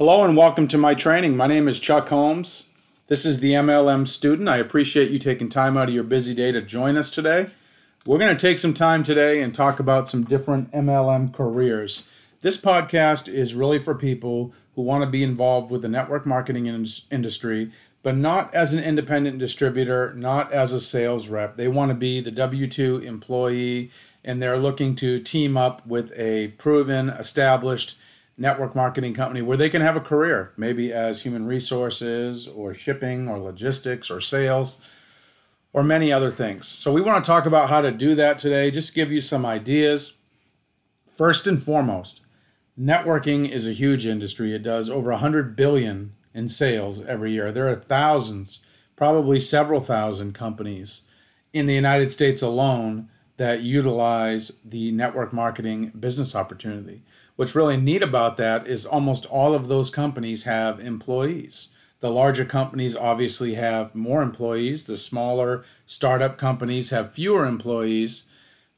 Hello and welcome to my training. My name is Chuck Holmes. This is the MLM student. I appreciate you taking time out of your busy day to join us today. We're going to take some time today and talk about some different MLM careers. This podcast is really for people who want to be involved with the network marketing in- industry, but not as an independent distributor, not as a sales rep. They want to be the W 2 employee and they're looking to team up with a proven, established network marketing company where they can have a career, maybe as human resources or shipping or logistics or sales or many other things. So we want to talk about how to do that today, just give you some ideas. First and foremost, networking is a huge industry. It does over 100 billion in sales every year. There are thousands, probably several thousand companies in the United States alone that utilize the network marketing business opportunity. What's really neat about that is almost all of those companies have employees. The larger companies obviously have more employees, the smaller startup companies have fewer employees,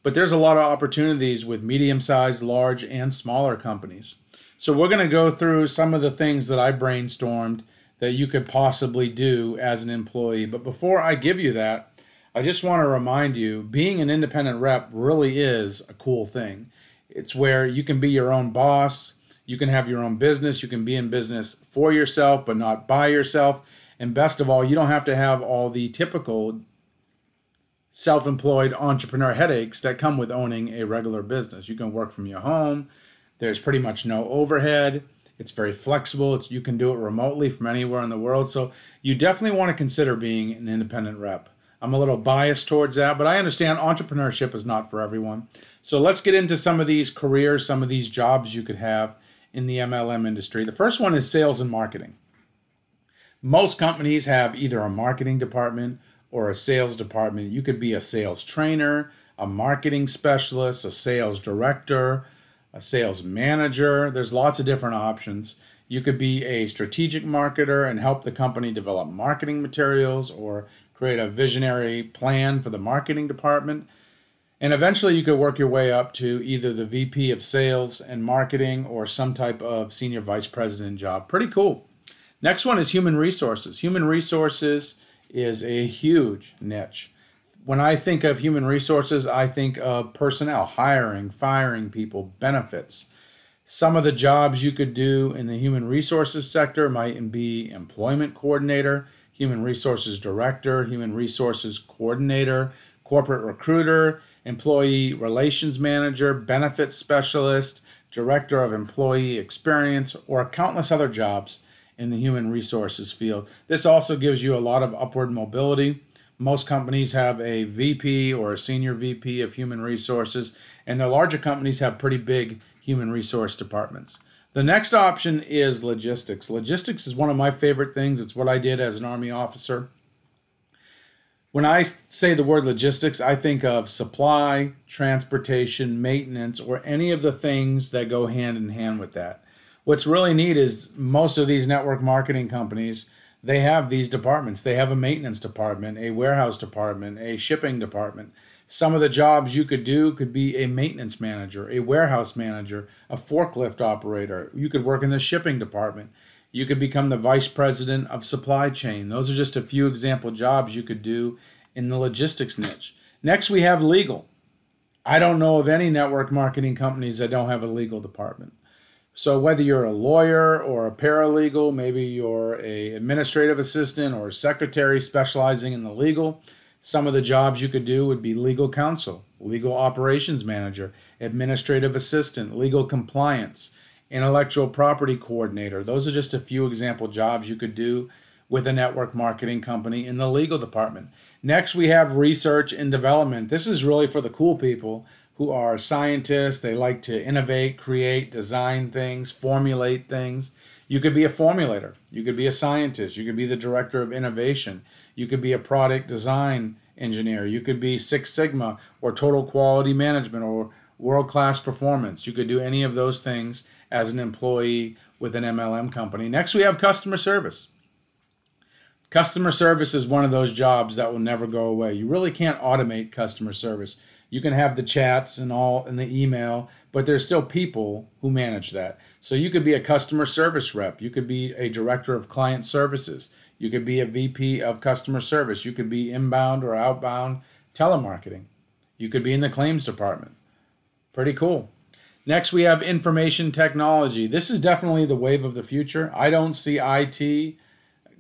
but there's a lot of opportunities with medium sized, large, and smaller companies. So, we're going to go through some of the things that I brainstormed that you could possibly do as an employee. But before I give you that, I just want to remind you being an independent rep really is a cool thing. It's where you can be your own boss. You can have your own business. You can be in business for yourself, but not by yourself. And best of all, you don't have to have all the typical self employed entrepreneur headaches that come with owning a regular business. You can work from your home. There's pretty much no overhead. It's very flexible. It's, you can do it remotely from anywhere in the world. So you definitely want to consider being an independent rep. I'm a little biased towards that, but I understand entrepreneurship is not for everyone. So let's get into some of these careers, some of these jobs you could have in the MLM industry. The first one is sales and marketing. Most companies have either a marketing department or a sales department. You could be a sales trainer, a marketing specialist, a sales director, a sales manager. There's lots of different options. You could be a strategic marketer and help the company develop marketing materials or create a visionary plan for the marketing department. And eventually you could work your way up to either the VP of sales and marketing or some type of senior vice president job. Pretty cool. Next one is human resources. Human resources is a huge niche. When I think of human resources, I think of personnel, hiring, firing people, benefits. Some of the jobs you could do in the human resources sector might be employment coordinator, human resources director, human resources coordinator, corporate recruiter, employee relations manager, benefits specialist, director of employee experience, or countless other jobs in the human resources field. This also gives you a lot of upward mobility. Most companies have a VP or a senior VP of human resources, and the larger companies have pretty big human resource departments. The next option is logistics. Logistics is one of my favorite things. It's what I did as an Army officer. When I say the word logistics, I think of supply, transportation, maintenance, or any of the things that go hand in hand with that. What's really neat is most of these network marketing companies, they have these departments. They have a maintenance department, a warehouse department, a shipping department. Some of the jobs you could do could be a maintenance manager, a warehouse manager, a forklift operator. You could work in the shipping department. You could become the vice president of supply chain. Those are just a few example jobs you could do in the logistics niche. Next, we have legal. I don't know of any network marketing companies that don't have a legal department. So whether you're a lawyer or a paralegal, maybe you're a administrative assistant or a secretary specializing in the legal, some of the jobs you could do would be legal counsel, legal operations manager, administrative assistant, legal compliance, intellectual property coordinator. Those are just a few example jobs you could do with a network marketing company in the legal department. Next, we have research and development. This is really for the cool people who are scientists. They like to innovate, create, design things, formulate things. You could be a formulator. You could be a scientist. You could be the director of innovation. You could be a product design engineer. You could be Six Sigma or total quality management or world class performance. You could do any of those things as an employee with an MLM company. Next, we have customer service. Customer service is one of those jobs that will never go away. You really can't automate customer service. You can have the chats and all in the email, but there's still people who manage that. So you could be a customer service rep, you could be a director of client services, you could be a VP of customer service, you could be inbound or outbound telemarketing, you could be in the claims department. Pretty cool. Next, we have information technology. This is definitely the wave of the future. I don't see IT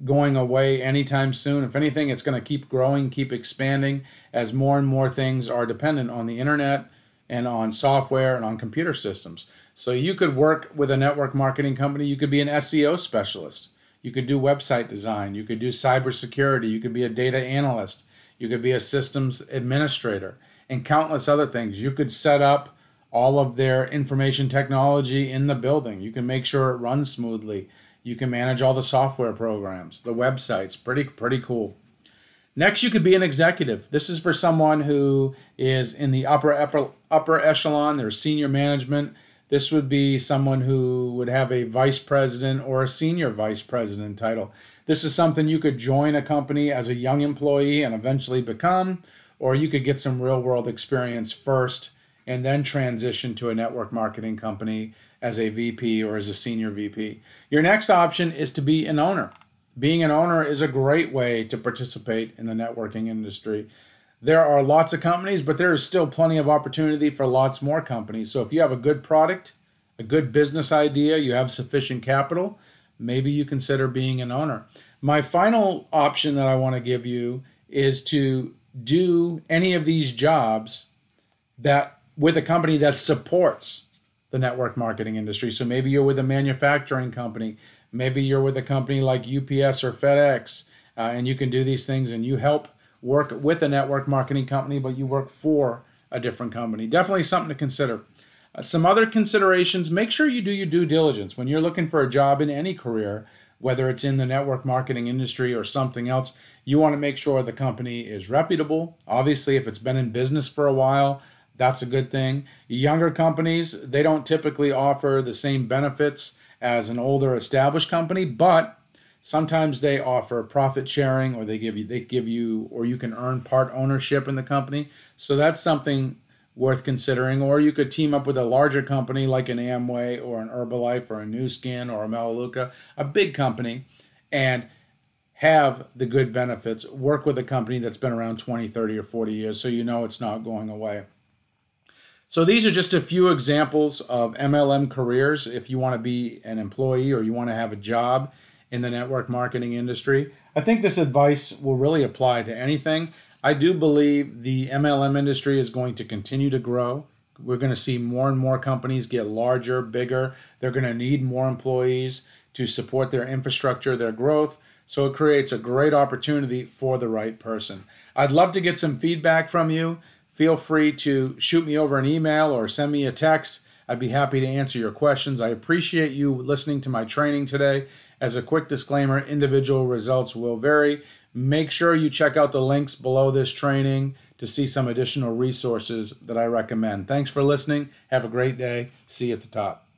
going away anytime soon. If anything, it's going to keep growing, keep expanding as more and more things are dependent on the internet and on software and on computer systems. So you could work with a network marketing company, you could be an SEO specialist. You could do website design, you could do cybersecurity, you could be a data analyst, you could be a systems administrator, and countless other things. You could set up all of their information technology in the building. You can make sure it runs smoothly. You can manage all the software programs, the websites. Pretty pretty cool. Next, you could be an executive. This is for someone who is in the upper upper upper echelon. There's senior management. This would be someone who would have a vice president or a senior vice president title. This is something you could join a company as a young employee and eventually become, or you could get some real world experience first and then transition to a network marketing company as a VP or as a senior VP. Your next option is to be an owner. Being an owner is a great way to participate in the networking industry. There are lots of companies, but there is still plenty of opportunity for lots more companies. So if you have a good product, a good business idea, you have sufficient capital, maybe you consider being an owner. My final option that I want to give you is to do any of these jobs that with a company that supports the network marketing industry. So maybe you're with a manufacturing company, maybe you're with a company like UPS or FedEx, uh, and you can do these things and you help work with a network marketing company, but you work for a different company. Definitely something to consider. Uh, some other considerations make sure you do your due diligence when you're looking for a job in any career, whether it's in the network marketing industry or something else. You want to make sure the company is reputable. Obviously, if it's been in business for a while, that's a good thing. Younger companies, they don't typically offer the same benefits as an older established company, but sometimes they offer profit sharing or they give you they give you or you can earn part ownership in the company. So that's something worth considering or you could team up with a larger company like an Amway or an Herbalife or a Nu Skin or a Melaleuca, a big company and have the good benefits. Work with a company that's been around 20, 30 or 40 years so you know it's not going away. So these are just a few examples of MLM careers if you want to be an employee or you want to have a job in the network marketing industry. I think this advice will really apply to anything. I do believe the MLM industry is going to continue to grow. We're going to see more and more companies get larger, bigger. They're going to need more employees to support their infrastructure, their growth. So it creates a great opportunity for the right person. I'd love to get some feedback from you feel free to shoot me over an email or send me a text. I'd be happy to answer your questions. I appreciate you listening to my training today. As a quick disclaimer, individual results will vary. Make sure you check out the links below this training to see some additional resources that I recommend. Thanks for listening. Have a great day. See you at the top.